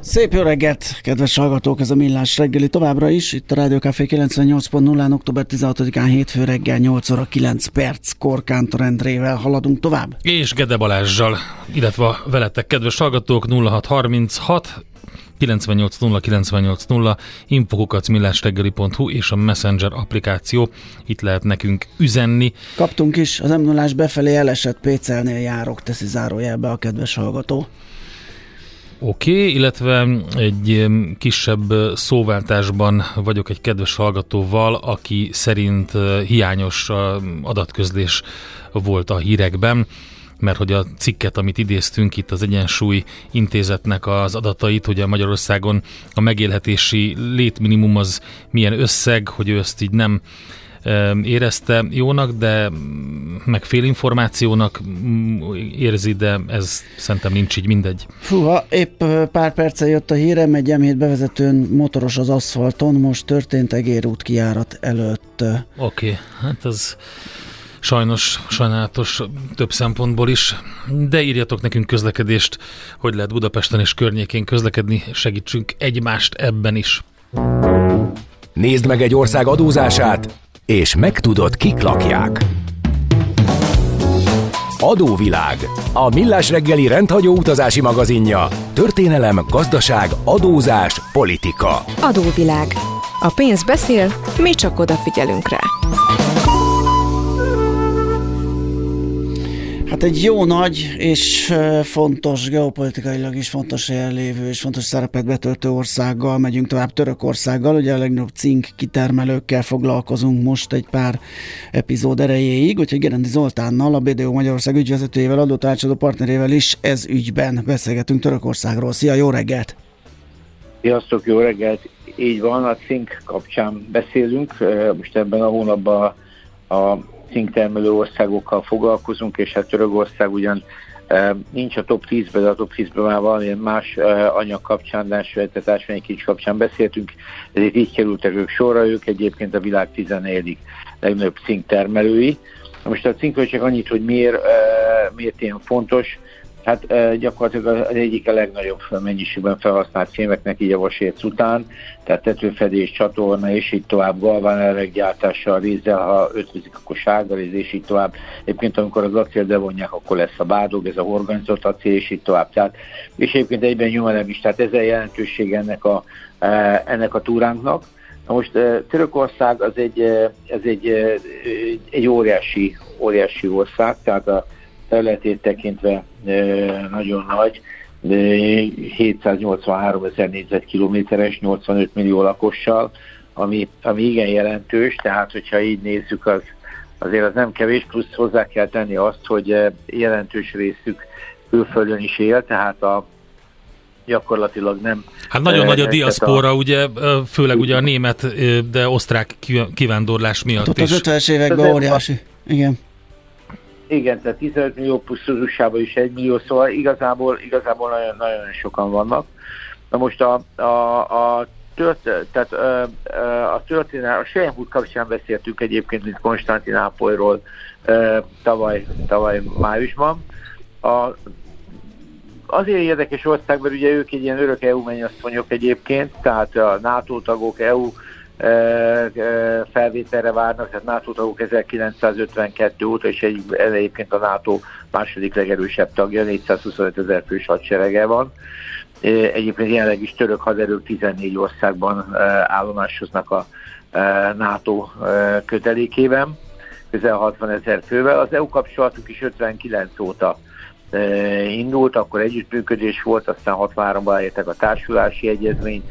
Szép jó reggelt, kedves hallgatók, ez a Millás reggeli továbbra is, itt a Rádió Café 98.0-án, október 16-án hétfő reggel 8 óra 9 perc, Korkántor Endrével haladunk tovább. És Gede Balázsjal, illetve veletek, kedves hallgatók, 0636 980 980 infokukat millásreggeli.hu és a Messenger applikáció. Itt lehet nekünk üzenni. Kaptunk is, az m befelé elesett Pécelnél járok, teszi zárójelbe a kedves hallgató. Oké, okay, illetve egy kisebb szóváltásban vagyok egy kedves hallgatóval, aki szerint hiányos adatközlés volt a hírekben mert hogy a cikket, amit idéztünk itt az Egyensúly Intézetnek az adatait, hogy a Magyarországon a megélhetési létminimum az milyen összeg, hogy ő ezt így nem érezte jónak, de meg félinformációnak érzi, de ez szerintem nincs így mindegy. Fúha, épp pár perce jött a hírem, egy m bevezetőn motoros az aszfalton, most történt egérút kiárat előtt. Oké, okay, hát az sajnos, sajnálatos több szempontból is, de írjatok nekünk közlekedést, hogy lehet Budapesten és környékén közlekedni, segítsünk egymást ebben is. Nézd meg egy ország adózását, és megtudod, kik lakják. Adóvilág. A millás reggeli rendhagyó utazási magazinja. Történelem, gazdaság, adózás, politika. Adóvilág. A pénz beszél, mi csak odafigyelünk rá. Hát egy jó nagy és fontos, geopolitikailag is fontos jelenlévő és fontos szerepet betöltő országgal megyünk tovább Törökországgal. Ugye a legnagyobb cink kitermelőkkel foglalkozunk most egy pár epizód erejéig, úgyhogy Gerendi Zoltánnal, a BDO Magyarország ügyvezetőjével, adótanácsadó partnerével is ez ügyben beszélgetünk Törökországról. Szia, jó reggelt! Sziasztok, jó reggelt! Így van, a cink kapcsán beszélünk. Most ebben a hónapban a cinktermelő országokkal foglalkozunk, és hát Törökország ugyan e, nincs a top 10-ben, de a top 10-ben már valamilyen más e, anyag kapcsán, tehát ásványi kapcsán beszéltünk, ezért így kerültek ők sorra, ők egyébként a világ 14. legnagyobb cinktermelői. Most a cinkköltség annyit, hogy miért, e, miért ilyen fontos, Hát gyakorlatilag az egyik a legnagyobb mennyiségben felhasznált fémeknek így a vasérc után, tehát tetőfedés, csatorna és így tovább, galván gyártása, rézzel, ha ötvözik, akkor sárgaréz és így tovább. Egyébként amikor az acél bevonják, akkor lesz a bádog, ez a horganizott acél és így tovább. Tehát, és egyébként egyben nyomelem is, tehát ez a jelentőség ennek a, ennek a túránknak. Na most Törökország az egy, ez egy, egy óriási, óriási ország, tehát a területét tekintve nagyon nagy, 783 ezer négyzetkilométeres, 85 millió lakossal, ami, ami igen jelentős, tehát hogyha így nézzük, az, azért az nem kevés, plusz hozzá kell tenni azt, hogy jelentős részük külföldön is él, tehát a gyakorlatilag nem. Hát nagyon nagy a diaszpora, a... ugye, főleg ugye a német, de osztrák kivándorlás miatt hát, is. Az 50-es években óriási. Igen. Igen, tehát 15 millió plusz az usa is 1 millió, szóval igazából, igazából nagyon, nagyon sokan vannak. Na most a, a, a tört, tehát a történelem, a Sejnhút kapcsán beszéltünk egyébként, mint Konstantinápolyról tavaly, tavaly májusban. A, azért érdekes ország, mert ugye ők egy ilyen örök EU mennyasszonyok egyébként, tehát a NATO tagok, EU felvételre várnak, tehát NATO tagok 1952 óta, és egy, egyébként a NATO második legerősebb tagja, 425 ezer fős hadserege van. Egyébként jelenleg is török haderők 14 országban állomásoznak a NATO kötelékében, közel 60 ezer fővel. Az EU kapcsolatuk is 59 óta indult, akkor együttműködés volt, aztán 63-ban értek a társulási egyezményt,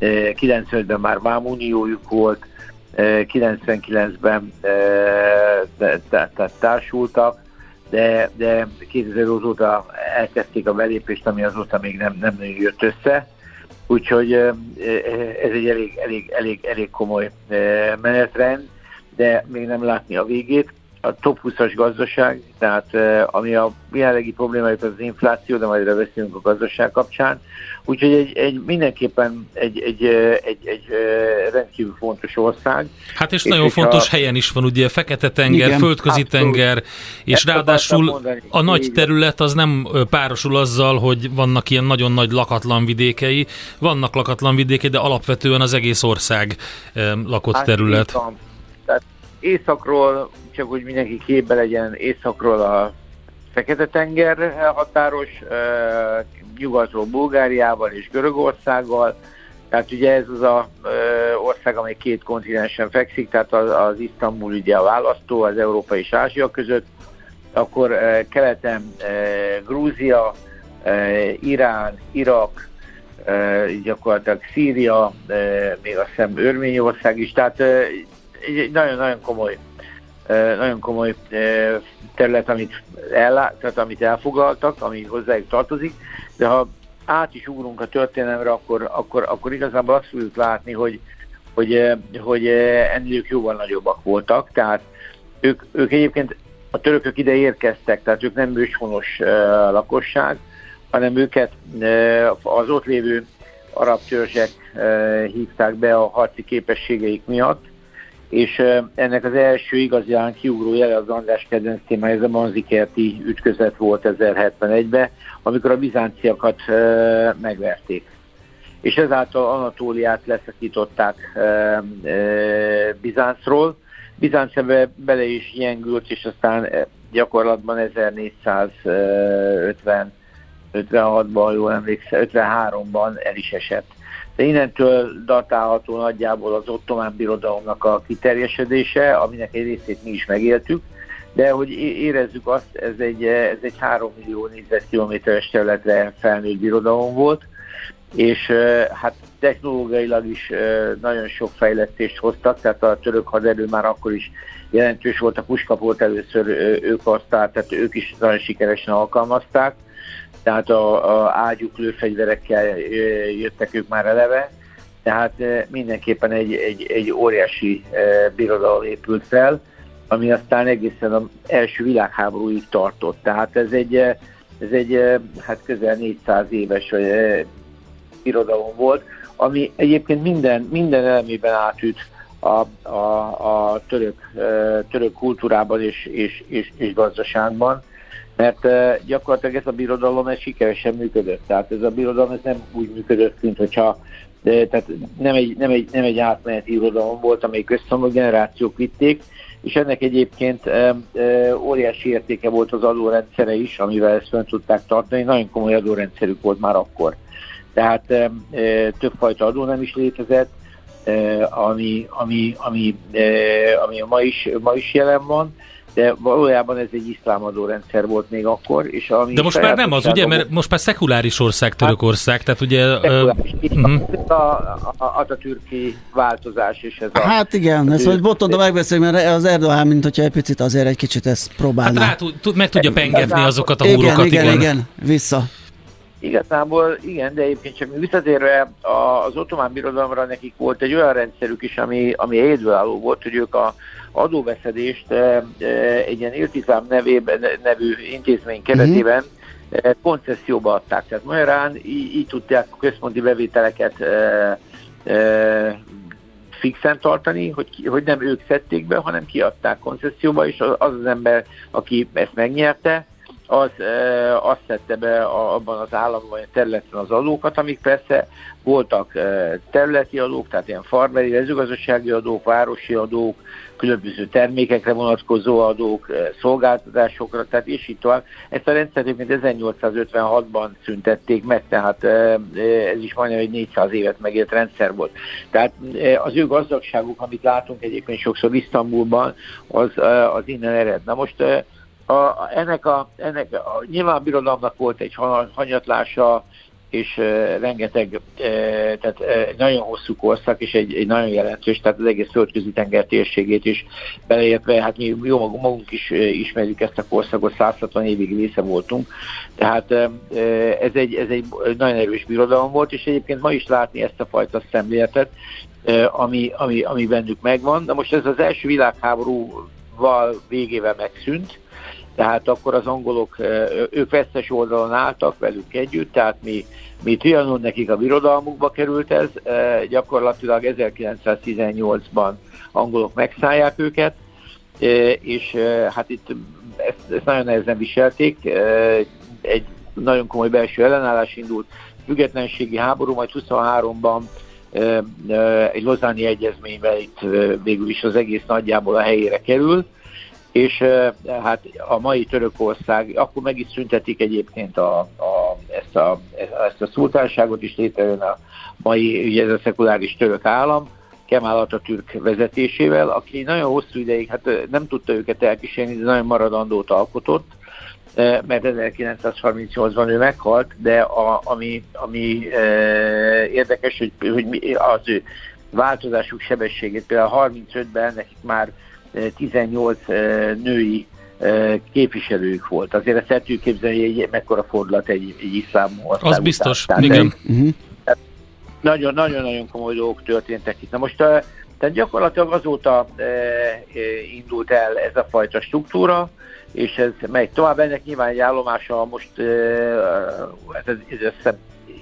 95-ben már vámuniójuk volt, 99-ben tehát társultak, de, de 2000 óta elkezdték a belépést, ami azóta még nem, nem jött össze. Úgyhogy ez egy elég, elég, elég, elég komoly menetrend, de még nem látni a végét a top 20-as gazdaság, tehát ami a jelenlegi problémájuk az, az infláció, de majd beszélünk a gazdaság kapcsán. Úgyhogy egy, egy mindenképpen egy, egy, egy, egy rendkívül fontos ország. Hát és, és nagyon és fontos a... helyen is van, ugye Fekete-tenger, Földközi-tenger, és Ezt ráadásul mondani, a nagy terület az nem párosul azzal, hogy vannak ilyen nagyon nagy lakatlan vidékei, vannak lakatlan vidékei, de alapvetően az egész ország lakott hát terület. Van. Északról csak hogy mindenki képbe legyen északról a Fekete-tenger határos, nyugatról Bulgáriával és Görögországgal, tehát ugye ez az a ország, amely két kontinensen fekszik, tehát az, az Isztambul ugye a választó az Európa és Ázsia között, akkor keleten Grúzia, Irán, Irak, gyakorlatilag Szíria, még azt hiszem Örményország is, tehát egy nagyon-nagyon komoly nagyon komoly terület, amit, ellá, tehát amit elfogaltak, ami hozzájuk tartozik, de ha át is ugrunk a történelemre, akkor, akkor, akkor igazából azt fogjuk látni, hogy, hogy, hogy ennél ők jóval nagyobbak voltak, tehát ők, ők egyébként a törökök ide érkeztek, tehát ők nem őshonos lakosság, hanem őket az ott lévő arab törzsek hívták be a harci képességeik miatt, és ennek az első igazán kiugró jele az András kedvenc témája, ez a Manzikerti ütközet volt 1071-ben, amikor a bizánciakat megverték. És ezáltal Anatóliát leszakították Bizáncról. Bizánc bele is gyengült, és aztán gyakorlatban 1450 56-ban, jól emlékszem, 53-ban el is esett de innentől datálható nagyjából az ottomán birodalomnak a kiterjesedése, aminek egy részét mi is megéltük, de hogy érezzük azt, ez egy, ez egy 3 millió négyzetkilométeres területre felnőtt birodalom volt, és hát technológiailag is nagyon sok fejlesztést hoztak, tehát a török haderő már akkor is jelentős volt, a puskaport először ők hozták, tehát ők is nagyon sikeresen alkalmazták, tehát a, a ágyuk lőfegyverekkel jöttek ők már eleve, tehát mindenképpen egy, egy, egy óriási birodalom épült fel, ami aztán egészen az első világháborúig tartott. Tehát ez egy, ez egy hát közel 400 éves birodalom volt, ami egyébként minden, minden elemében átüt a, a, a török, török kultúrában és, és, és, és gazdaságban mert gyakorlatilag ez a birodalom ez sikeresen működött. Tehát ez a birodalom ez nem úgy működött, mint hogyha de, tehát nem egy, nem, egy, nem egy átmeneti irodalom volt, amelyik összeomló generációk vitték, és ennek egyébként e, e, óriási értéke volt az adórendszere is, amivel ezt fönn tudták tartani, nagyon komoly adórendszerük volt már akkor. Tehát e, e, többfajta adó nem is létezett, e, ami, ami, ami, e, ami ma, is, ma is jelen van, de valójában ez egy iszlámadó rendszer volt még akkor. És ami de most már nem az, ugye, mert most már szekuláris ország Törökország, hát, tehát ugye... Szekuláris, uh, uh-huh. a, a, a Atatürki változás és ez a... Hát igen, ezt hogy Bottonda megbeszéljük, mert az Erdogan, mint hogyha egy picit azért egy kicsit ezt próbálná. Hát rá, tud, meg tudja pengetni azokat a húrokat, igen. Igen, igen, vissza. Igazából igen, de egyébként csak visszatérve az ottomán birodalomra nekik volt egy olyan rendszerük is, ami, ami egyedülálló volt, hogy ők a adóveszedést egy ilyen Iltizám nevében, nevű intézmény keretében uh-huh. koncesszióba adták. Tehát magyarán így, így tudták a központi bevételeket fixen tartani, hogy, hogy nem ők szedték be, hanem kiadták koncesszióba, és az az ember, aki ezt megnyerte, az e, azt szedte be a, abban az államban, vagy területen az adókat, amik persze voltak e, területi adók, tehát ilyen farmeri, mezőgazdasági adók, városi adók, különböző termékekre vonatkozó adók, e, szolgáltatásokra, tehát és így tovább. Ezt a rendszert egyébként 1856-ban szüntették meg, tehát e, ez is majdnem egy 400 évet megélt rendszer volt. Tehát az ő gazdagságuk, amit látunk egyébként sokszor Isztambulban, az, az innen ered. Na most a, ennek, a, ennek a, nyilván volt egy hanyatlása, és uh, rengeteg, uh, tehát uh, nagyon hosszú korszak, és egy, egy nagyon jelentős, tehát az egész földközi tenger térségét is beleértve, hát mi jó magunk, is uh, ismerjük ezt a korszakot, 160 évig része voltunk, tehát uh, ez, egy, ez egy nagyon erős birodalom volt, és egyébként ma is látni ezt a fajta szemléletet, uh, ami, ami, ami bennük megvan. De most ez az első világháborúval végével megszűnt, tehát akkor az angolok, ők vesztes oldalon álltak velük együtt, tehát mi, mi Trianon nekik a birodalmukba került ez, gyakorlatilag 1918-ban angolok megszállják őket, és hát itt ezt, ezt nagyon nehezen viselték, egy nagyon komoly belső ellenállás indult, függetlenségi háború, majd 23-ban egy lozáni egyezményben itt végül is az egész nagyjából a helyére kerül, és hát a mai Törökország, akkor meg is szüntetik egyébként a, a, ezt, a, ezt a szultánságot is létrejön a mai, ugye ez a szekuláris török állam, Kemal Atatürk vezetésével, aki nagyon hosszú ideig, hát nem tudta őket elkísérni, de nagyon maradandót alkotott, mert 1938-ban ő meghalt, de a, ami, ami e, érdekes, hogy, hogy az ő változásuk sebességét, például 35-ben nekik már 18 női képviselők volt. Azért ezt el tudjuk képzelni, hogy mekkora fordulat egy, egy iszlám ország Az biztos, után. igen. Nagyon-nagyon komoly dolgok történtek itt. Na most tehát gyakorlatilag azóta e, indult el ez a fajta struktúra, és ez megy tovább. Ennek nyilván egy állomása most e, ez, ez, ez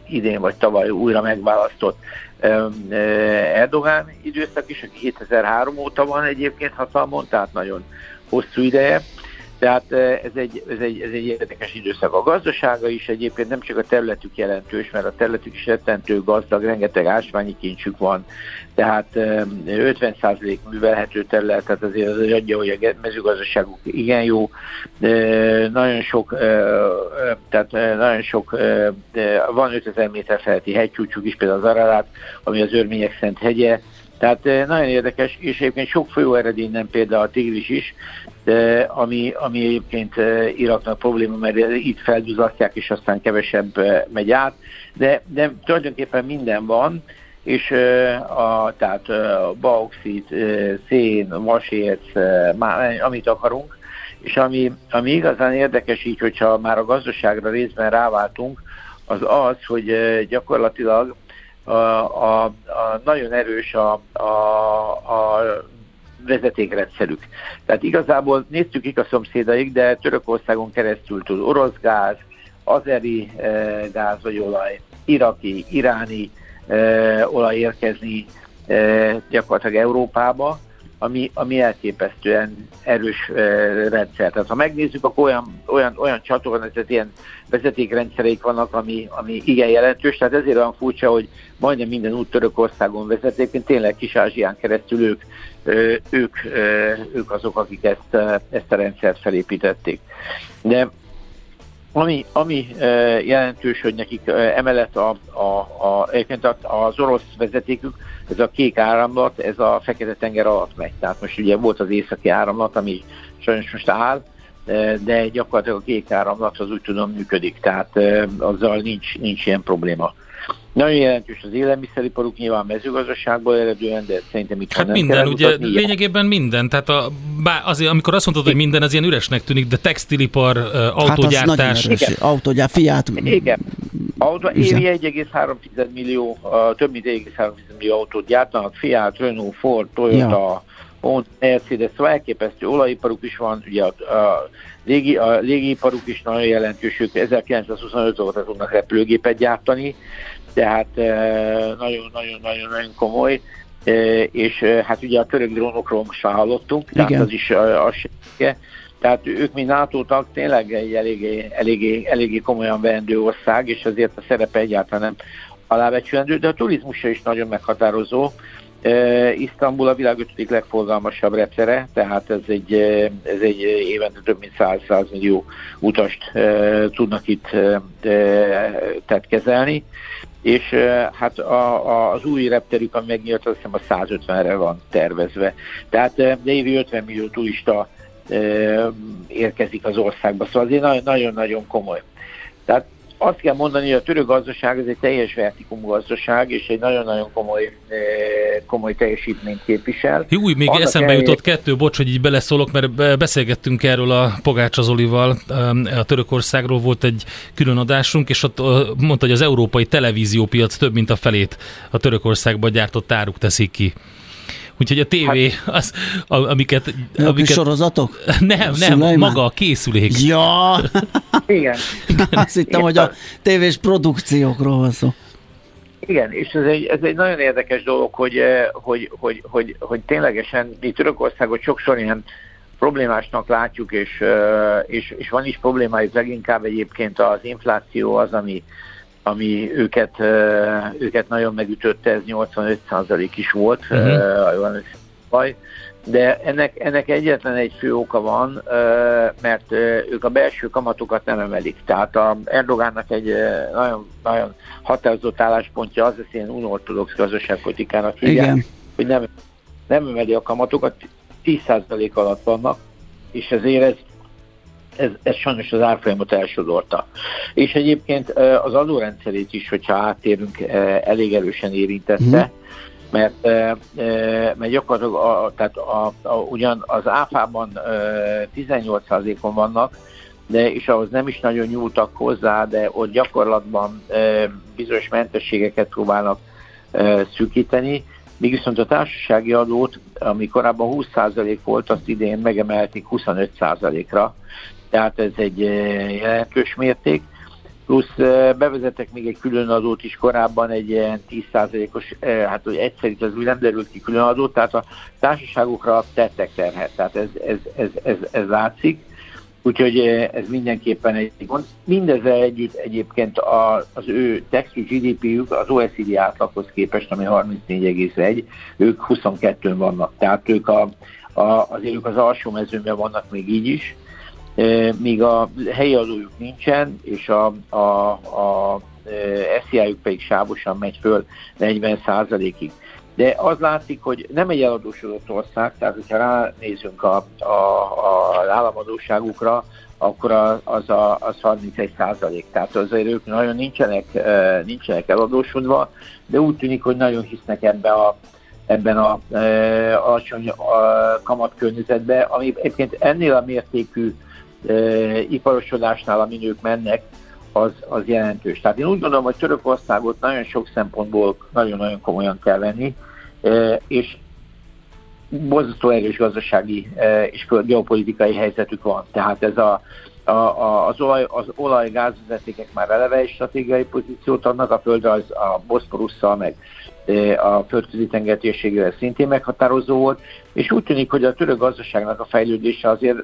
idén vagy tavaly újra megválasztott Erdogán időszak is, aki 2003 óta van egyébként hatalmon, tehát nagyon hosszú ideje. Tehát ez egy, ez, egy, ez egy érdekes időszak. A gazdasága is egyébként nem csak a területük jelentős, mert a területük is rettentő gazdag, rengeteg ásványi kincsük van, tehát 50% művelhető terület, tehát azért az adja, hogy a mezőgazdaságuk igen jó, nagyon sok, tehát nagyon sok, van 5000 méter feletti hegycsúcsuk is, például az Ararat, ami az Örmények Szent hegye, tehát nagyon érdekes, és egyébként sok folyó ered innen, például a Tigris is, ami, ami egyébként Iraknak probléma, mert itt felduzasztják, és aztán kevesebb megy át, de, de tulajdonképpen minden van, és a, tehát bauxit, szén, vasérc, amit akarunk, és ami, ami igazán érdekes így, hogyha már a gazdaságra részben ráváltunk, az az, hogy gyakorlatilag a, a, a nagyon erős a, a, a vezetékrendszerük. Tehát igazából néztük ki a szomszédaik, de Törökországon keresztül tud orosz gáz, azeri e, gáz vagy olaj, iraki, iráni e, olaj érkezni e, gyakorlatilag Európába, ami, ami elképesztően erős e, rendszer. Tehát ha megnézzük, akkor olyan, olyan, olyan csatornák, tehát ilyen vezetékrendszereik vannak, ami, ami igen jelentős, tehát ezért olyan furcsa, hogy majdnem minden út Törökországon vezeték, tényleg Kis-Ázsián keresztül ők, ők, ők azok, akik ezt, ezt a rendszert felépítették. De ami, ami jelentős, hogy nekik emellett a, a, a, az orosz vezetékük, ez a kék áramlat, ez a Fekete-tenger alatt megy. Tehát most ugye volt az északi áramlat, ami sajnos most áll, de gyakorlatilag a kék áramlat az úgy tudom működik, tehát azzal nincs, nincs ilyen probléma. Nagyon jelentős az élelmiszeriparuk, nyilván mezőgazdaságból eredően, de szerintem itt Hát nem minden, ugye mutatni. lényegében minden. Tehát a, bár azért, amikor azt mondod, hogy minden, az ilyen üresnek tűnik, de textilipar, autógyártás. Hát az autógyár, Fiat. Igen. Autó, évi 1,3 millió, több mint 1,3 millió autót gyártanak, Fiat, Renault, Ford, Toyota, ja. Mercedes, szóval elképesztő olajiparuk is van, ugye a, a, légi, a légiparuk is nagyon jelentős, ők 1925 óta tudnak repülőgépet gyártani, tehát nagyon-nagyon-nagyon nagyon komoly, és hát ugye a török drónokról most már hallottunk, Igen. tehát az is az tehát ők, mint NATO tényleg egy eléggé, eléggé, eléggé komolyan vendő ország, és azért a szerepe egyáltalán nem alábecsülendő, de a turizmusa is nagyon meghatározó. Uh, Isztambul a világ ötödik legforgalmasabb reptere, tehát ez egy, ez egy évente több mint 100, 100 millió utast uh, tudnak itt uh, tehát kezelni és hát a, a, az új repterük, ami megnyílt, azt hiszem a 150-re van tervezve. Tehát évi 50 millió turista érkezik az országba. Szóval azért nagyon-nagyon komoly. Tehát azt kell mondani, hogy a török gazdaság ez egy teljes vertikum gazdaság, és egy nagyon-nagyon komoly, komoly teljesítményt képvisel. Jó, úgy még Annak eszembe el... jutott kettő, bocs, hogy így beleszólok, mert beszélgettünk erről a Pogács Azolival, a Törökországról volt egy külön adásunk, és ott mondta, hogy az európai televíziópiac több mint a felét a Törökországban gyártott áruk teszik ki. Úgyhogy a tévé, hát, az, amiket... amiket sorozatok? Nem, nem, Szulajmán? maga a készülék. Ja! Igen. Azt hittem, hogy a tévés produkciókról van szó. Igen, és ez egy, ez egy nagyon érdekes dolog, hogy, eh, hogy, hogy, hogy, hogy ténylegesen mi Törökországot sokszor ilyen problémásnak látjuk, és, eh, és, és van is problémájuk, leginkább egyébként az infláció az, ami, ami őket, őket nagyon megütötte, ez 85% is volt, uh-huh. baj. De ennek, ennek egyetlen egy fő oka van, mert ők a belső kamatokat nem emelik. Tehát a Erdogánnak egy nagyon, nagyon határozott álláspontja az, ezt ilyen unortodox gazdaságpolitikának hívják, hogy nem, nem emeli a kamatokat, 10% alatt vannak, és ezért ez ez, ez sajnos az árfolyamot elsodorta. És egyébként az adórendszerét is, hogyha áttérünk, elég erősen érintette, mm. mert, mert gyakorlatilag a, tehát a, a, ugyan az áfában 18%-on vannak, de és ahhoz nem is nagyon nyúltak hozzá, de ott gyakorlatban bizonyos mentességeket próbálnak szűkíteni, míg viszont a társasági adót, ami korábban 20% volt, azt idén megemelték 25%-ra, tehát ez egy eh, jelentős mérték. Plusz eh, bevezetek még egy külön adót is korábban, egy ilyen 10%-os, eh, hát hogy egyszer itt az úgy nem derült ki külön adót, tehát a társaságokra tettek terhet, tehát ez, ez, ez, ez, ez látszik. Úgyhogy ez mindenképpen egy gond. Mindezzel együtt egyébként az ő textil GDP-jük az OECD átlaghoz képest, ami 34,1, ők 22-n vannak. Tehát ők a, a, azért ők az alsó mezőben vannak még így is, míg a helyi adójuk nincsen, és a, a, a SZIA-juk pedig sávosan megy föl 40%-ig. De az látszik, hogy nem egy eladósodott ország, tehát hogyha ránézünk a, a, a államadóságukra, akkor az, a, az 31 százalék. Tehát azért ők nagyon nincsenek, nincsenek eladósodva, de úgy tűnik, hogy nagyon hisznek ebbe a, ebben a e, alacsony kamatkörnyezetben, ami egyébként ennél a mértékű iparosodásnál, amin ők mennek, az, az jelentős. Tehát én úgy gondolom, hogy Törökországot nagyon sok szempontból nagyon-nagyon komolyan kell venni, és borzasztó erős gazdasági és geopolitikai helyzetük van. Tehát ez a, a, a, az olaj, az olaj gázvezetékek már eleve egy stratégiai pozíciót adnak, a földrajz a Boszporusszal, meg a földközi tengertérségével szintén meghatározó volt, és úgy tűnik, hogy a török gazdaságnak a fejlődése azért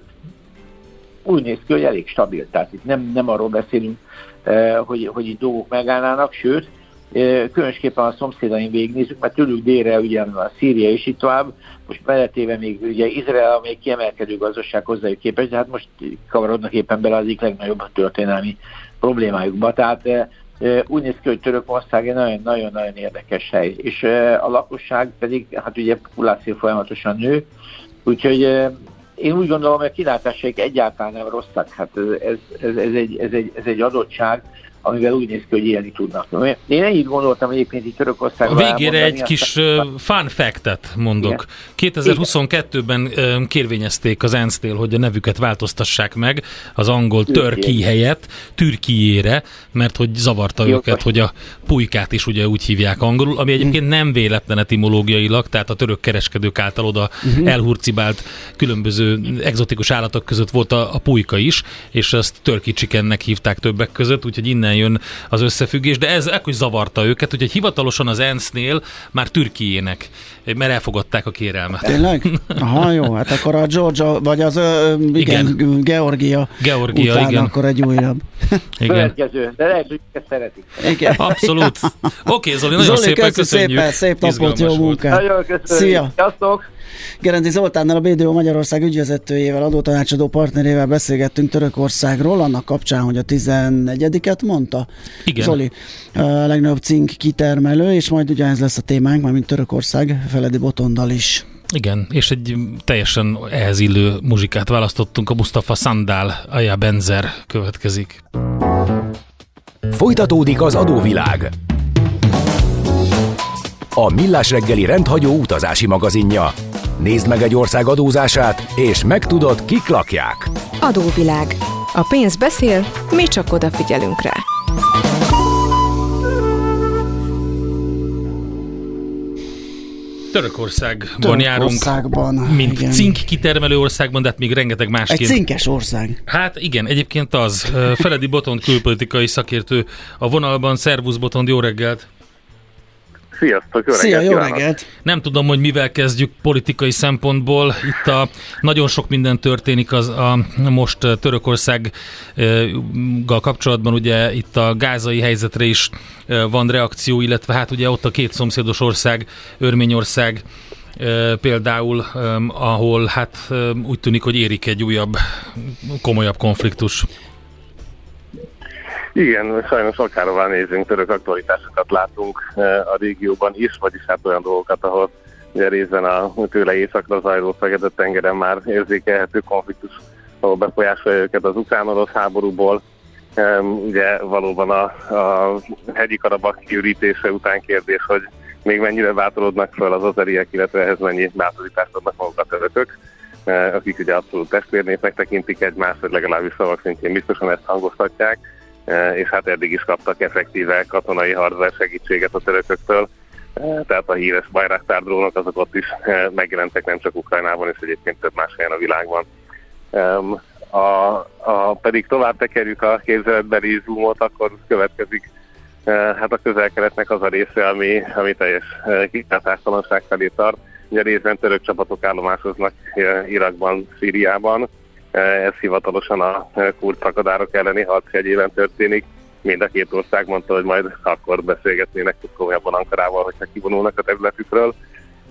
úgy néz ki, hogy elég stabil. Tehát itt nem, nem arról beszélünk, eh, hogy, hogy itt dolgok megállnának, sőt, eh, különösképpen a szomszédaink végignézzük, mert tőlük délre ugye a Szíria és itt tovább, most mellettéve még ugye Izrael, amely kiemelkedő gazdaság hozzájuk képest, de hát most kavarodnak éppen bele az egyik legnagyobb történelmi problémájukba. Tehát eh, úgy néz ki, hogy Törökország egy nagyon-nagyon érdekes hely, és a lakosság pedig, hát ugye populáció folyamatosan nő, úgyhogy én úgy gondolom, hogy a kilátásaik egyáltalán nem rosszak. Hát ez, ez, ez, egy, ez, egy, ez egy adottság, amivel úgy néz ki, hogy élni tudnak. Én ennyit gondoltam egyébként itt Törökországban. A végére egy kis aztán... fun fact mondok. Igen. 2022-ben kérvényezték az ENSZ-nél, hogy a nevüket változtassák meg az angol törki helyett türkiére, mert hogy zavarta Jó, őket, hogy a pulykát is ugye úgy hívják angolul, ami egyébként nem véletlen etimológiailag, tehát a török kereskedők által oda uh-huh. elhurcibált különböző egzotikus állatok között volt a, a pulyka is, és ezt törki chickennek hívták többek között, úgyhogy innen innen jön az összefüggés, de ez ekkor is őket, hogy hivatalosan az ENSZ-nél már Türkiének, mert elfogadták a kérelmet. Tényleg? Aha, jó, hát akkor a Georgia, vagy az igen, igen. Georgia, Georgia után igen. akkor egy újabb. Igen. Következő, de lehet, hogy szeretik. Igen. Abszolút. Oké, okay, Zoli, nagyon Zoli, szépen köszönjük. Szépen, szép napot, jó munkát. Nagyon köszönjük. Szia. Sziasztok. Gerendi Zoltánnal, a BDO Magyarország ügyvezetőjével, adótanácsadó partnerével beszélgettünk Törökországról, annak kapcsán, hogy a 11-et mondta Igen. Zoli, a legnagyobb cink kitermelő, és majd ugyanez lesz a témánk, már mint Törökország, Feledi Botondal is. Igen, és egy teljesen ehhez illő muzsikát választottunk, a Mustafa Sandál, Aya Benzer következik. Folytatódik az adóvilág. A Millás reggeli rendhagyó utazási magazinja. Nézd meg egy ország adózását, és megtudod, kik lakják. Adóvilág. A pénz beszél, mi csak odafigyelünk rá. Törökországban Törökországban, járunk, mint igen. cink kitermelő országban, de hát még rengeteg másként. Egy cinkes ország. Hát igen, egyébként az. Feledi Botond külpolitikai szakértő a vonalban. Szervusz Botond, jó reggelt! Sziasztok, jó Szia, jó reggelt! Nem tudom, hogy mivel kezdjük politikai szempontból. Itt a, nagyon sok minden történik az a most Törökországgal kapcsolatban. Ugye itt a gázai helyzetre is van reakció, illetve hát ugye ott a két szomszédos ország, Örményország, például, ahol hát úgy tűnik, hogy érik egy újabb, komolyabb konfliktus. Igen, sajnos akárhová nézünk, török aktualitásokat látunk eh, a régióban is, vagyis hát olyan dolgokat, ahol ugye részben a tőle északra zajló Fekete-tengeren már érzékelhető konfliktus, ahol befolyásolja őket az ukrán-orosz háborúból. Ugye valóban a, a hegyi karabak kiürítése után kérdés, hogy még mennyire bátorodnak fel az azeriek, illetve ehhez mennyi bátorítást adnak magukat törökök, eh, akik ugye abszolút testvérnépnek tekintik egymást, vagy legalábbis szavak szintjén biztosan ezt hangoztatják. E, és hát eddig is kaptak effektíve katonai hardware segítséget a törököktől, e, tehát a híres Bayraktar drónok azok ott is e, megjelentek nem csak Ukrajnában, és egyébként több más helyen a világban. A, a, pedig tovább tekerjük a képzeletbeli zoomot, akkor következik hát a közel-keletnek az a része, ami, ami teljes kilátástalanság felé tart. Ugye részben török csapatok állomásoznak Irakban, Szíriában, ez hivatalosan a kurd szakadárok elleni harc jegyében történik. Mind a két ország mondta, hogy majd akkor beszélgetnének komolyabban Ankarával, hogyha kivonulnak a területükről,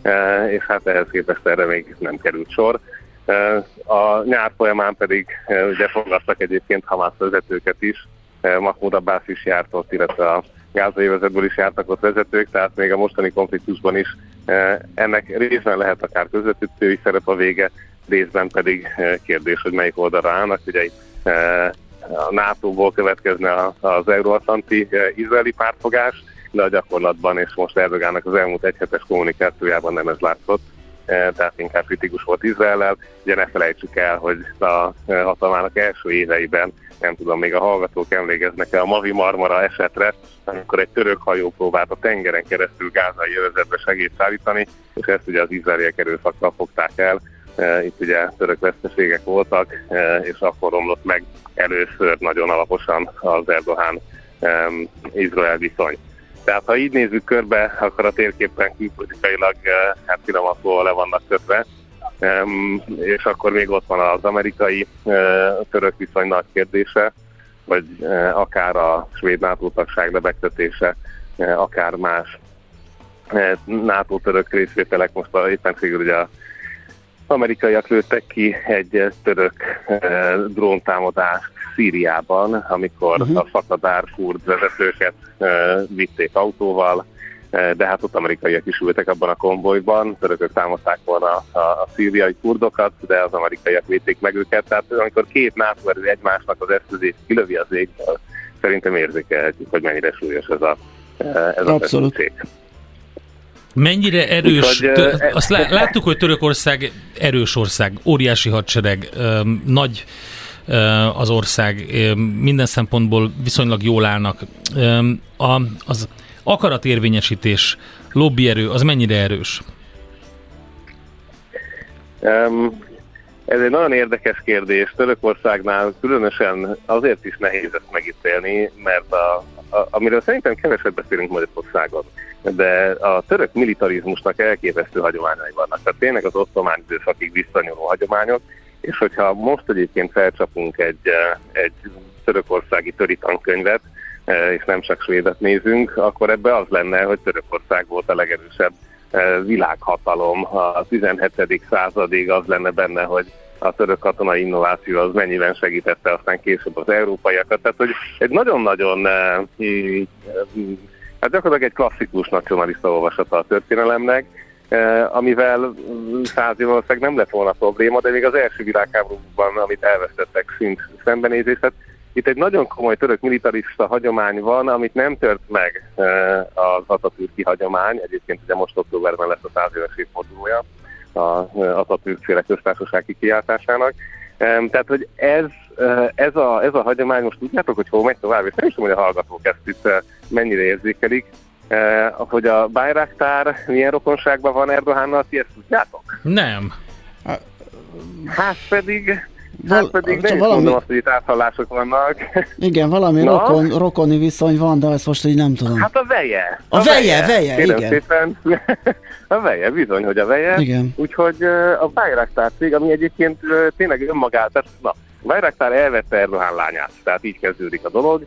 e, és hát ehhez képest erre még nem került sor. E, a nyár folyamán pedig e, ugye fogadtak egyébként Hamász vezetőket is, Mahmoud Abbas is járt ott, illetve a gázai vezetből is jártak ott vezetők, tehát még a mostani konfliktusban is ennek részben lehet akár közvetítői szerep a vége, részben pedig eh, kérdés, hogy melyik oldalra állnak. Ugye eh, a NATO-ból következne az euróatlanti eh, izraeli pártfogás, de a gyakorlatban és most Erdogának az elmúlt egyhetes kommunikációjában nem ez látszott, tehát inkább kritikus volt Izraellel. Ugye ne felejtsük el, hogy a hatalmának első éveiben, nem tudom, még a hallgatók emlékeznek-e a Mavi Marmara esetre, amikor egy török hajó próbált a tengeren keresztül gázai övezetbe segít szállítani, és ezt ugye az izraeliek erőszakkal fogták el, E, itt ugye török veszteségek voltak, e, és akkor romlott meg először nagyon alaposan az Erdogan Izrael viszony. Tehát ha így nézzük körbe, akkor a térképen külpolitikailag e, hát finomatból le vannak kötve, és akkor még ott van az amerikai török viszony nagy kérdése, vagy akár a svéd NATO tagság lebegtetése, akár más NATO török részvételek, most éppen ugye a amerikaiak lőttek ki egy török eh, dróntámadást Szíriában, amikor uh-huh. a szakadár kurd vezetőket eh, vitték autóval, eh, de hát ott amerikaiak is ültek abban a konvojban, törökök támadták volna a, a szíriai kurdokat, de az amerikaiak védték meg őket, tehát amikor két NATO erő egymásnak az eszközét kilövi az ég, szerintem érzékelhetjük, hogy mennyire súlyos ez a, ez a Abszolút. Feszültség. Mennyire erős, tö- azt láttuk, hogy Törökország erős ország, óriási hadsereg, nagy az ország, minden szempontból viszonylag jól állnak. A, az akaratérvényesítés, lobbyerő, az mennyire erős? Um, ez egy nagyon érdekes kérdés. Törökországnál különösen azért is nehéz ezt megítélni, mert a, a, amiről szerintem keveset beszélünk Magyarországon, de a török militarizmusnak elképesztő hagyományai vannak. Tehát tényleg az osztomán időszakig visszanyúló hagyományok, és hogyha most egyébként felcsapunk egy, egy törökországi töritankönyvet, és nem csak svédet nézünk, akkor ebbe az lenne, hogy Törökország volt a legerősebb világhatalom. A 17. századig az lenne benne, hogy a török katonai innováció az mennyiben segítette aztán később az európaiakat. Tehát, hogy egy nagyon-nagyon Hát gyakorlatilag egy klasszikus nacionalista olvasata a történelemnek, amivel száz év nem lett volna probléma, de még az első világháborúban, amit elvesztettek, szint szembenézés. Tehát itt egy nagyon komoly török militarista hagyomány van, amit nem tört meg az Atatürki hagyomány. Egyébként ugye most októberben lesz a száz éves évfordulója az Atatürk féle köztársasági kiáltásának. Tehát, hogy ez, ez, a, ez a hagyomány, most tudjátok, hogy hol megy tovább, és nem is tudom, hogy a hallgatók ezt itt mennyire érzékelik, hogy a Bayraktár milyen rokonságban van Erdogánnal, ti ezt tudjátok? Nem. Hát pedig Val- hát pedig nem valami... mondom azt, hogy itt áthallások vannak. Igen, valami rokon, rokoni viszony van, de ezt most így nem tudom. Hát a veje. A, a veje, veje, veje igen. Szépen. a veje, bizony, hogy a veje. Igen. Úgyhogy a Bayraktár cég, ami egyébként tényleg önmagát, tehát na, Bayraktár elvette Erdogan lányát, tehát így kezdődik a dolog.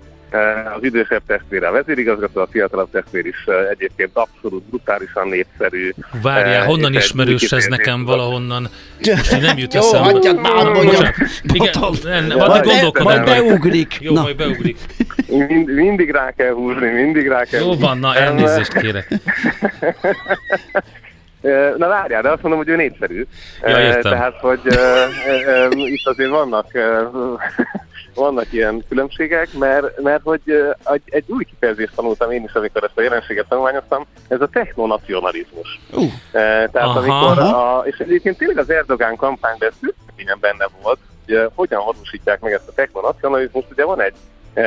Az idősebb testvére a vezérigazgató, a fiatalabb testvér is egyébként abszolút brutálisan népszerű. Várjál, honnan ismerős ez nekem valahonnan? Most nem jut eszembe. Jó, hagyjad már, mondjam. Igen, majd gondolkodom. Majd beugrik. Jó, majd beugrik. Mind, mindig rá kell húzni, mindig rá kell Jó van, na elnézést kérek. Na várjál, de azt mondom, hogy ő népszerű. Ja, értem. Tehát, hogy itt azért vannak vannak ilyen különbségek, mert, mert hogy egy, egy új kifejezést tanultam én is, amikor ezt a jelenséget tanulmányoztam, ez a technonacionalizmus. Uh. Tehát Aha. amikor, a, és egyébként tényleg az Erdogán kampányban ez benne volt, hogy hogyan valósítják meg ezt a technonacionalizmust. Ugye van egy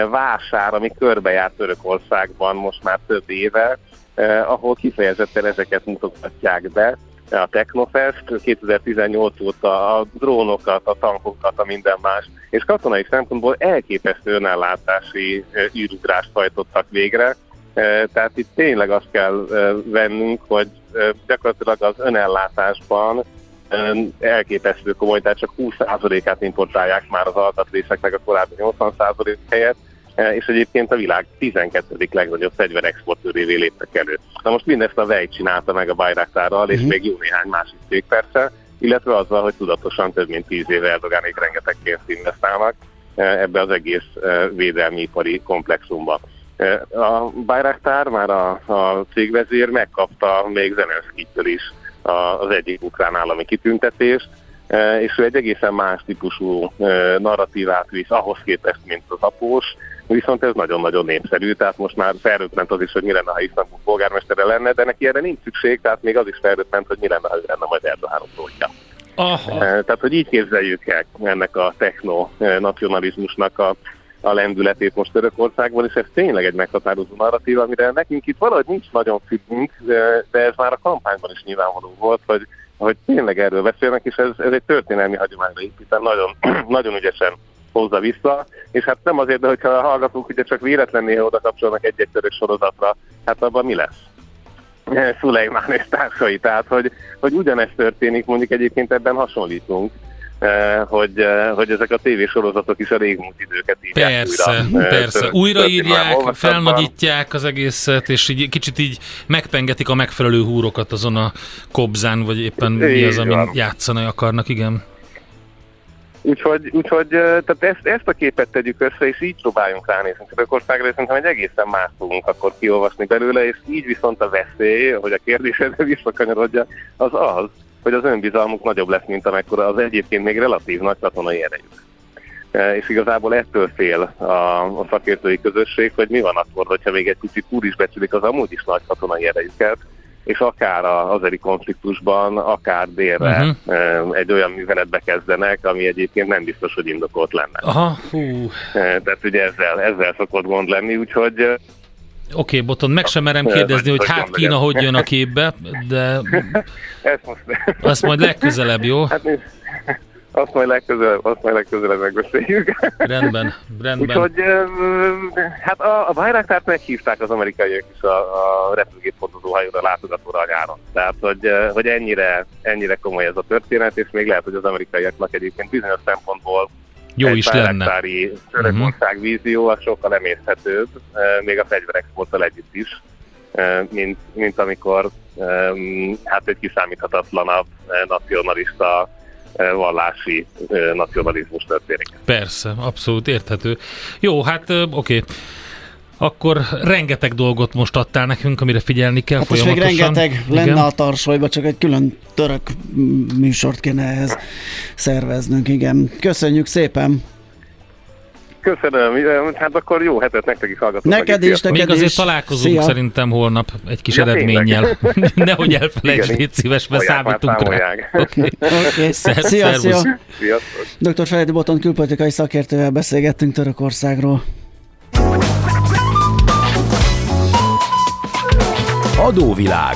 vásár, ami körbejár Törökországban most már több éve, eh, ahol kifejezetten ezeket mutatják be, a Technofest 2018 óta a drónokat, a tankokat, a minden más, és katonai szempontból elképesztő önellátási űrugrást hajtottak végre, tehát itt tényleg azt kell vennünk, hogy gyakorlatilag az önellátásban elképesztő komoly, tehát csak 20%-át importálják már az alkatrészeknek a korábbi 80% helyett, és egyébként a világ 12. legnagyobb fegyverexportőrévé léptek elő. Na most mindezt a Vej csinálta meg a Bayraktárral, uh-huh. és mhm. még jó néhány másik cég persze, illetve azzal, hogy tudatosan több mint 10 éve Erdogánék rengeteg pénzt investálnak e, ebbe az egész e, védelmi ipari komplexumba. A Bayraktár már a, a cégvezér megkapta még Zelenszkitől is az egyik ukrán állami kitüntetést, és ő egy egészen más típusú narratívát visz ahhoz képest, mint az após, viszont ez nagyon-nagyon népszerű, tehát most már felröppent az is, hogy mi lenne, ha Isztambul polgármestere lenne, de neki erre nincs szükség, tehát még az is felröppent, hogy mi lenne, ha lenne majd Erdogan utódja. Aha. Eh, tehát, hogy így képzeljük el ennek a techno-nacionalizmusnak a, a lendületét most Törökországban, és ez tényleg egy meghatározó narratív, amire nekünk itt valahogy nincs nagyon függünk, de ez már a kampányban is nyilvánvaló volt, hogy, hogy tényleg erről beszélnek, és ez, ez egy történelmi hagyományra épít, nagyon, nagyon ügyesen hozza vissza, és hát nem azért, de hogyha a hallgatók ugye csak véletlenül oda kapcsolnak egy-egy török sorozatra, hát abban mi lesz? Szulejmán és társai, tehát hogy, hogy ugyanezt történik, mondjuk egyébként ebben hasonlítunk, eh, hogy, eh, hogy ezek a tévésorozatok is a régmúlt időket írják persze, újra. Eh, persze, Tört, újraírják, felnagyítják az egészet, és így kicsit így megpengetik a megfelelő húrokat azon a kobzán, vagy éppen mi az, amin játszani akarnak, igen. Úgyhogy, úgyhogy tehát ezt, ezt a képet tegyük össze, és így próbáljunk ránézni Törökországra, és szerintem egy egészen más fogunk akkor kiolvasni belőle, és így viszont a veszély, hogy a kérdésedre visszakanyarodja, az az, hogy az önbizalmuk nagyobb lesz, mint amekkora az egyébként még relatív nagy katonai erejük. És igazából ettől fél a, a szakértői közösség, hogy mi van akkor, hogyha még egy kicsit úr is becsülik az amúgy is nagy katonai erejüket, és akár az azeri konfliktusban, akár délre uh-huh. egy olyan műveletbe kezdenek, ami egyébként nem biztos, hogy indokolt lenne. Aha, hú. Tehát ugye ezzel, ezzel szokott gond lenni, úgyhogy Oké, okay, Boton, meg sem merem kérdezni, hogy hát Kína hogy jön a képbe, de ezt most... azt majd legközelebb, jó? Hát azt majd legközelebb, azt majd legközelebb megbeszéljük. Rendben, rendben. Úgyhogy hát a, a Bayraktárt meghívták az amerikaiak is a, a repülgép hajóra látogatóra a nyáron. Tehát, hogy, hogy ennyire, ennyire komoly ez a történet, és még lehet, hogy az amerikaiaknak egyébként bizonyos szempontból jó egy is lenne. Törökország uh-huh. vízió az sokkal emészhetőbb, még a fegyverexporttal együtt is, mint, mint amikor hát egy kiszámíthatatlanabb nacionalista vallási nacionalizmus történik. Persze, abszolút érthető. Jó, hát oké. Okay. akkor rengeteg dolgot most adtál nekünk, amire figyelni kell hát folyamatosan. még rengeteg lenne igen. a tarsolyba, csak egy külön török műsort kéne ehhez szerveznünk, igen. Köszönjük szépen! Köszönöm, hát akkor jó hetet nektek is hallgatok. Neked is, neked Még azért találkozunk Szia. szerintem holnap egy kis ja, eredménnyel. Nehogy elfelejtsd, légy szíves, mert számítunk rá. Okay. okay. Szer- szia, szia. Dr. Feledi Boton külpolitikai szakértővel beszélgettünk Törökországról. Adóvilág.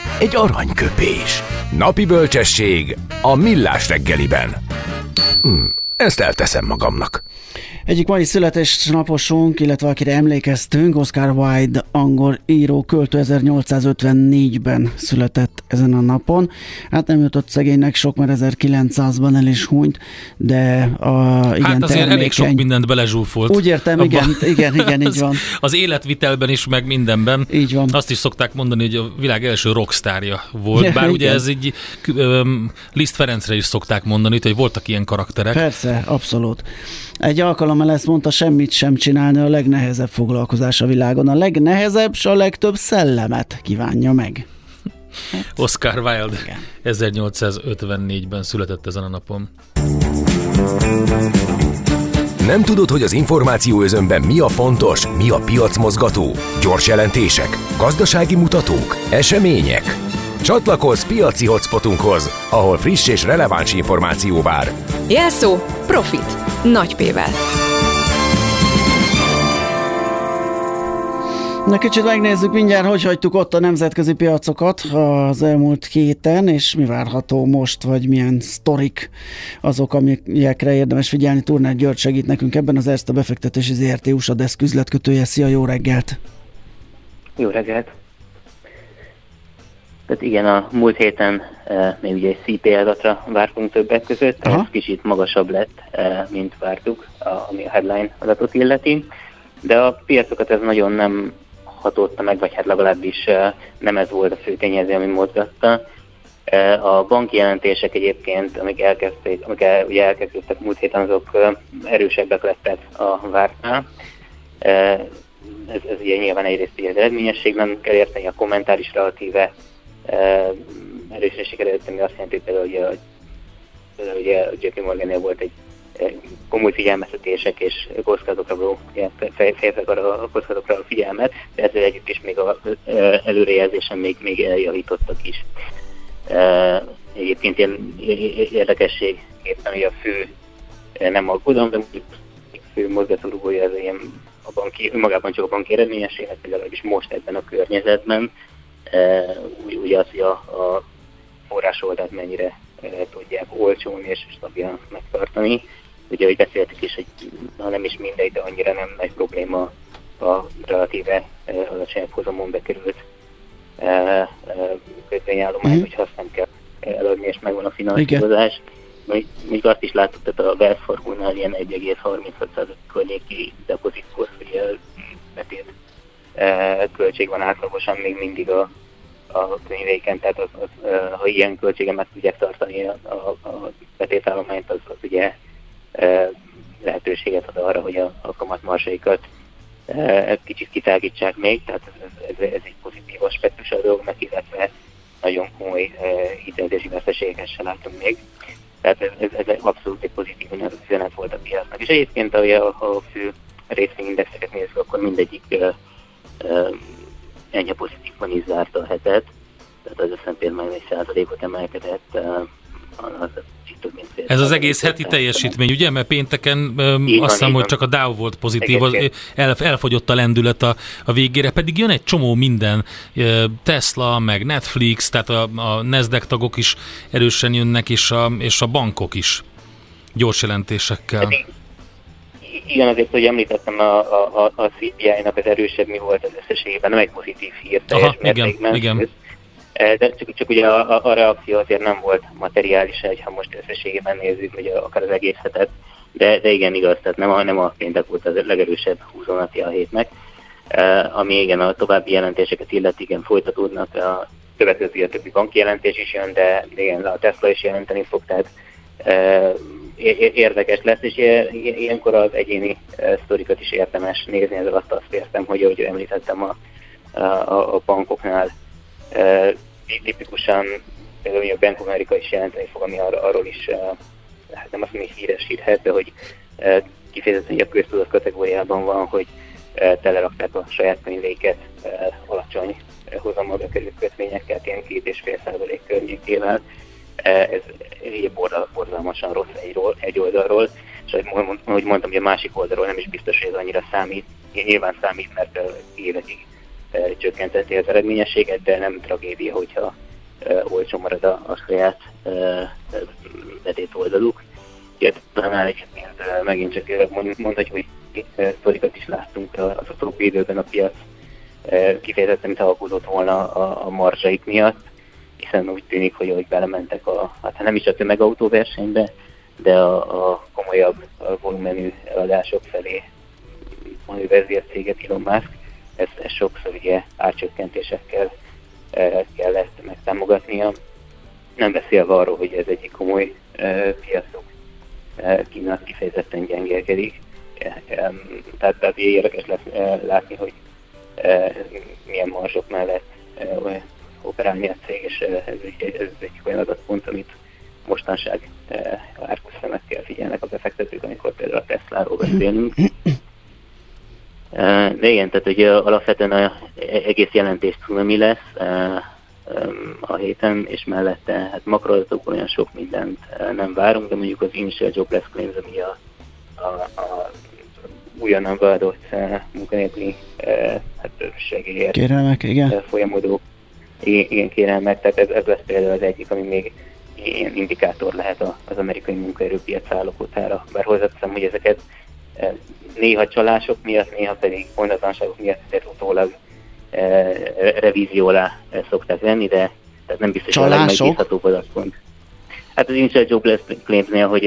egy aranyköpés. Napi bölcsesség a millás reggeliben. Hm, ezt elteszem magamnak. Egyik mai születésnaposunk, illetve akire emlékeztünk, Oscar Wilde, angol író, költő 1854-ben született ezen a napon. Hát nem jutott szegénynek sok, mert 1900-ban el is hunyt, de a, igen, Hát azért termékeny. elég sok mindent belezsúfolt. Úgy értem, abba. igen, igen, igen, így van. Az életvitelben is, meg mindenben. Így van. Azt is szokták mondani, hogy a világ első rockstárja volt, bár ugye ez így um, Liszt Ferencre is szokták mondani, hogy voltak ilyen karakterek. Persze, abszolút. Egy alkalommal ezt mondta, semmit sem csinálni a legnehezebb foglalkozás a világon. A legnehezebb, s a legtöbb szellemet kívánja meg. Hát, Oscar Wilde igen. 1854-ben született ezen a napon. Nem tudod, hogy az információ özönben mi a fontos, mi a piacmozgató? Gyors jelentések, gazdasági mutatók, események? Csatlakozz piaci hotspotunkhoz, ahol friss és releváns információ vár. Jelszó Profit. Nagy P-vel. Na kicsit megnézzük mindjárt, hogy hagytuk ott a nemzetközi piacokat az elmúlt héten, és mi várható most, vagy milyen sztorik azok, amikre érdemes figyelni. Turnát György segít nekünk ebben az Erste befektetési ZRT USA Desk üzletkötője. Szia, jó reggelt! Jó reggelt! Tehát igen, a múlt héten e, még ugye egy CP adatra vártunk többek között, ez kicsit magasabb lett, e, mint vártuk, a, ami a headline adatot illeti, de a piacokat ez nagyon nem hatotta meg, vagy hát legalábbis nem ez volt a fő tényező, ami mozgatta. A banki jelentések egyébként, amik, elkezdték, amik el, ugye elkezdődtek múlt héten, azok erősebbek lettek a vártnál. Ez, ez ugye nyilván egyrészt az eredményesség, nem kell érteni, a kommentár is relatíve erősen sikerült, ami azt jelenti például, hogy például ugye a JP Morgan volt egy komoly figyelmeztetések és kockázatokra fejezek arra a kockázatokra a figyelmet, de ezzel együtt is még a előrejelzésen még, még eljavítottak is. Egyébként ilyen érdekességképpen, hogy a fő nem aggódom, de fő mozgatórugója ez ilyen a banki, önmagában csak a banki eredményességnek, legalábbis most ebben a környezetben, ugye az, hogy a, a forrásoldalt mennyire tudják olcsón és stabilan megtartani. Ugye, hogy beszéltük is, hogy ha nem is mindegy, de annyira nem nagy probléma a relatíve alacsonyabb hozamon bekerült kötvényállomány, mm. hogyha azt nem kell eladni, és megvan a finanszírozás. Még azt is láttuk, tehát a Wells Fargo-nál ilyen 1,36% környéki depozithoz, ugye betét költség van átlagosan még mindig a, a könyvéken, tehát az, az, ha ilyen költségen meg tudják tartani a, a, a betétállományt, az, az ugye lehetőséget ad arra, hogy a, a kamatmarsaikat kicsit kitágítsák még, tehát ez, ez, ez egy pozitív aspektus a dolognak, illetve nagyon komoly hitelzési veszteségeket sem látunk még. Tehát ez, ez, abszolút egy pozitív üzenet volt a piacnak. És egyébként, ha a, a fő részvényindexeket nézzük, akkor mindegyik ennyi pozitívban is zárta a hetet, tehát az S&P már egy százalékot emelkedett, mint Ez az egész heti teljesítmény, ugye? Mert pénteken így azt hiszem, hogy csak a Dow volt pozitív, az, el, elfogyott a lendület a, a végére, pedig jön egy csomó minden, Tesla, meg Netflix, tehát a, a Nasdaq tagok is erősen jönnek, és a, és a bankok is gyors jelentésekkel. Pedig igen, azért, hogy említettem a, a, a CPI-nak az erősebb mi volt az összességében, nem egy pozitív hír teljes Aha, igen, igen. De csak, csak ugye a, a, a reakció azért nem volt materiális, ha most összességében nézzük, vagy akár az egész hetet, de, de igen, igaz, tehát nem a, nem a péntek volt az legerősebb húzónapja a hétnek. Uh, ami igen, a további jelentéseket illeti, igen, folytatódnak, a következő a többi banki jelentés is jön, de igen, a Tesla is jelenteni fog, tehát uh, érdekes lesz, és ilyenkor az egyéni sztorikat is érdemes nézni, ezzel azt azt értem, hogy ahogy említettem a, a, a bankoknál, tipikusan például a Bank of America is jelenteni fog, ami ar- arról is hát nem azt mondom, hogy híresíthet, de hogy kifejezetten a köztudat kategóriában van, hogy telerakták a saját könyvéket e, alacsony hozammal bekerült kötvényekkel, ilyen két és fél százalék környékével. Ez egy borzalmasan rossz egyról, egy oldalról, és ahogy mondtam, hogy a másik oldalról nem is biztos, hogy ez annyira számít. Nyilván számít, mert évekig csökkentette az eredményességet, de nem tragédia, hogyha olcsó marad a, a saját betét oldaluk. Talán egyébként megint csak mondhatjuk, hogy sztorikat is láttunk az utóbbi időben a piac kifejezetten, mint alkotott volna a, a marzsaik miatt, hiszen úgy tűnik, hogy ahogy belementek a, hát nem is a tömegautóversenybe, de a, a komolyabb a volumenű eladások felé a vezércéget Elon Musk, ezt, ezt sokszor ugye árcsökkentésekkel kellett megtámogatnia. Nem beszélve arról, hogy ez egyik komoly piacok Kína kifejezetten gyengélkedik. Tehát, tehát érdekes lesz látni, hogy milyen marzsok mellett operálni a cég, és ez egy, ez egy olyan adatpont, amit mostanság árkuszemekkel figyelnek a befektetők, amikor például a Tesla-ról beszélünk. De igen, tehát ugye alapvetően a egész jelentés mi lesz a héten, és mellette hát makroadatokból olyan sok mindent nem várunk, de mondjuk az Initial Jobless Claims, ami a, a, a újonnan beadott munkanélküli hát segélyért Kérelmek, igen. folyamodó igen, kérelmek, tehát ez, ez lesz például az egyik, ami még ilyen indikátor lehet az amerikai munkaerőpiac állapotára. Bár hozzáteszem, hogy ezeket néha csalások miatt, néha pedig pontatlanságok miatt azért utólag e, revízió alá szokták venni, de tehát nem biztos, hogy a legmegbízhatóbb adatkont. Hát az Initial Jobless Claims-nél, hogy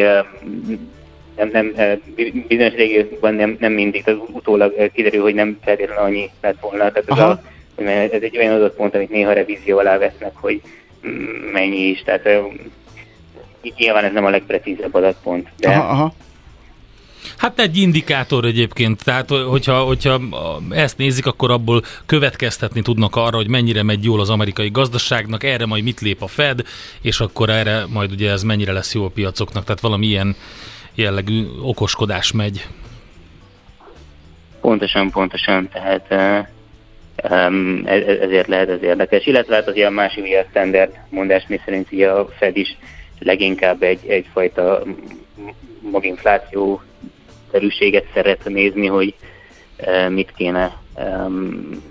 nem, nem, bizonyos régiókban nem, nem mindig, tehát utólag kiderül, hogy nem feltétlenül annyi lett volna. Tehát ez, a, ez egy olyan adatpont, amit néha revízió alá vesznek, hogy mennyi is. Tehát nyilván ez nem a legprecízebb adatpont. De aha, aha. Hát egy indikátor egyébként, tehát hogyha, hogyha ezt nézik, akkor abból következtetni tudnak arra, hogy mennyire megy jól az amerikai gazdaságnak, erre majd mit lép a Fed, és akkor erre majd ugye ez mennyire lesz jó a piacoknak, tehát valami ilyen jellegű okoskodás megy. Pontosan, pontosan, tehát um, ezért lehet ez érdekes. Illetve hát az ilyen másik ilyen standard mondás, mi szerint a Fed is leginkább egy, egyfajta maginfláció szerűséget szeret nézni, hogy mit kéne um,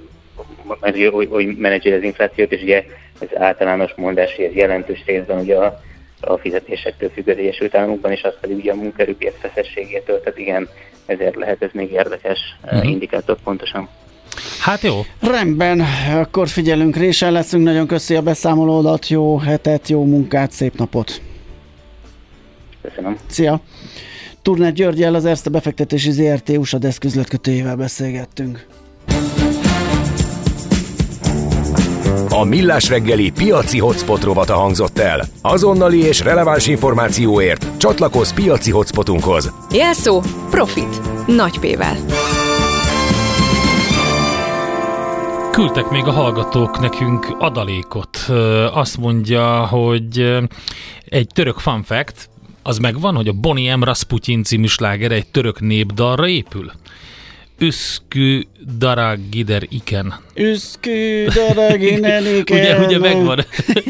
hogy, hogy menedzser az inflációt, és ugye az általános mondás, hogy ez jelentős részben ugye a, a fizetésektől függ az Egyesült Államokban, és az pedig ugye a munkerőpiac feszességétől, tehát igen, ezért lehet ez még érdekes uh-huh. indikátor pontosan. Hát jó. Rendben, akkor figyelünk, résen leszünk, nagyon köszi a beszámolódat, jó hetet, jó munkát, szép napot! Köszönöm. Szia! Turner Györgyel, az Erste befektetési ZRT USA deszküzletkötőjével beszélgettünk. A Millás reggeli piaci hotspot rovata hangzott el. Azonnali és releváns információért csatlakozz piaci hotspotunkhoz. Jelszó Profit. Nagy P-vel. Küldtek még a hallgatók nekünk adalékot. Azt mondja, hogy egy török fun fact, az megvan, hogy a Bonnie M. Rasputin című sláger egy török népdalra épül? Üszkü Daragider Iken. Üszkü Daraginer Iken. ugye, ugye megvan.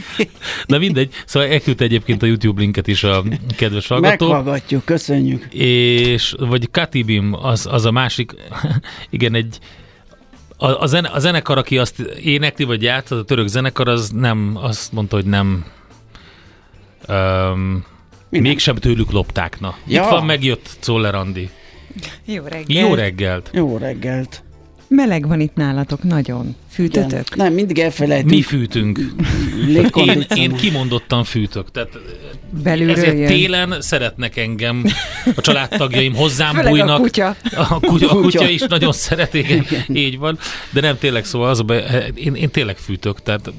Na mindegy, szóval elküldte egyébként a YouTube linket is a kedves hallgató. Meghallgatjuk, köszönjük. És, vagy Katibim, az, az a másik, igen, egy a, a, zene, a zenekar, aki azt énekli, vagy játszott, a török zenekar, az nem, azt mondta, hogy nem um, minden. Mégsem tőlük lopták, na. Ja. Itt van, megjött Czoller Andi. Jó reggelt. Jó reggelt. Jó reggelt. Meleg van itt nálatok, nagyon. Fűtötök? Igen. Nem, mindig elfelejtünk. Mi fűtünk. én, én kimondottan fűtök. Tehát Belülről ezért jön. télen szeretnek engem, a családtagjaim hozzám Főleg bújnak. a kutya. A kutya, a kutya is nagyon szereti, igen, így van. De nem tényleg szóval az be, én, én tényleg fűtök, tehát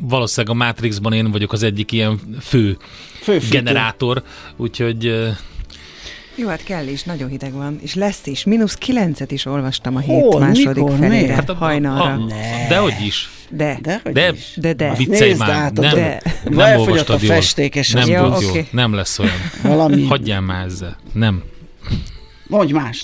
valószínűleg a Matrixban én vagyok az egyik ilyen fő, Fő fűtő. generátor, úgyhogy Jó, hát kell is, nagyon hideg van. És lesz is. Mínusz kilencet is olvastam a hét Hol? második Mikor? felére. Hát a, hajnalra. a, de hogy is. De. De, De, is. De, de. viccelj Nézd már, át, nem, de. nem Elfogyott olvastad a jól. festékes Nem jó, oké. nem lesz olyan. Valami. Hagyjál már ezzel. Nem. Mondj mást.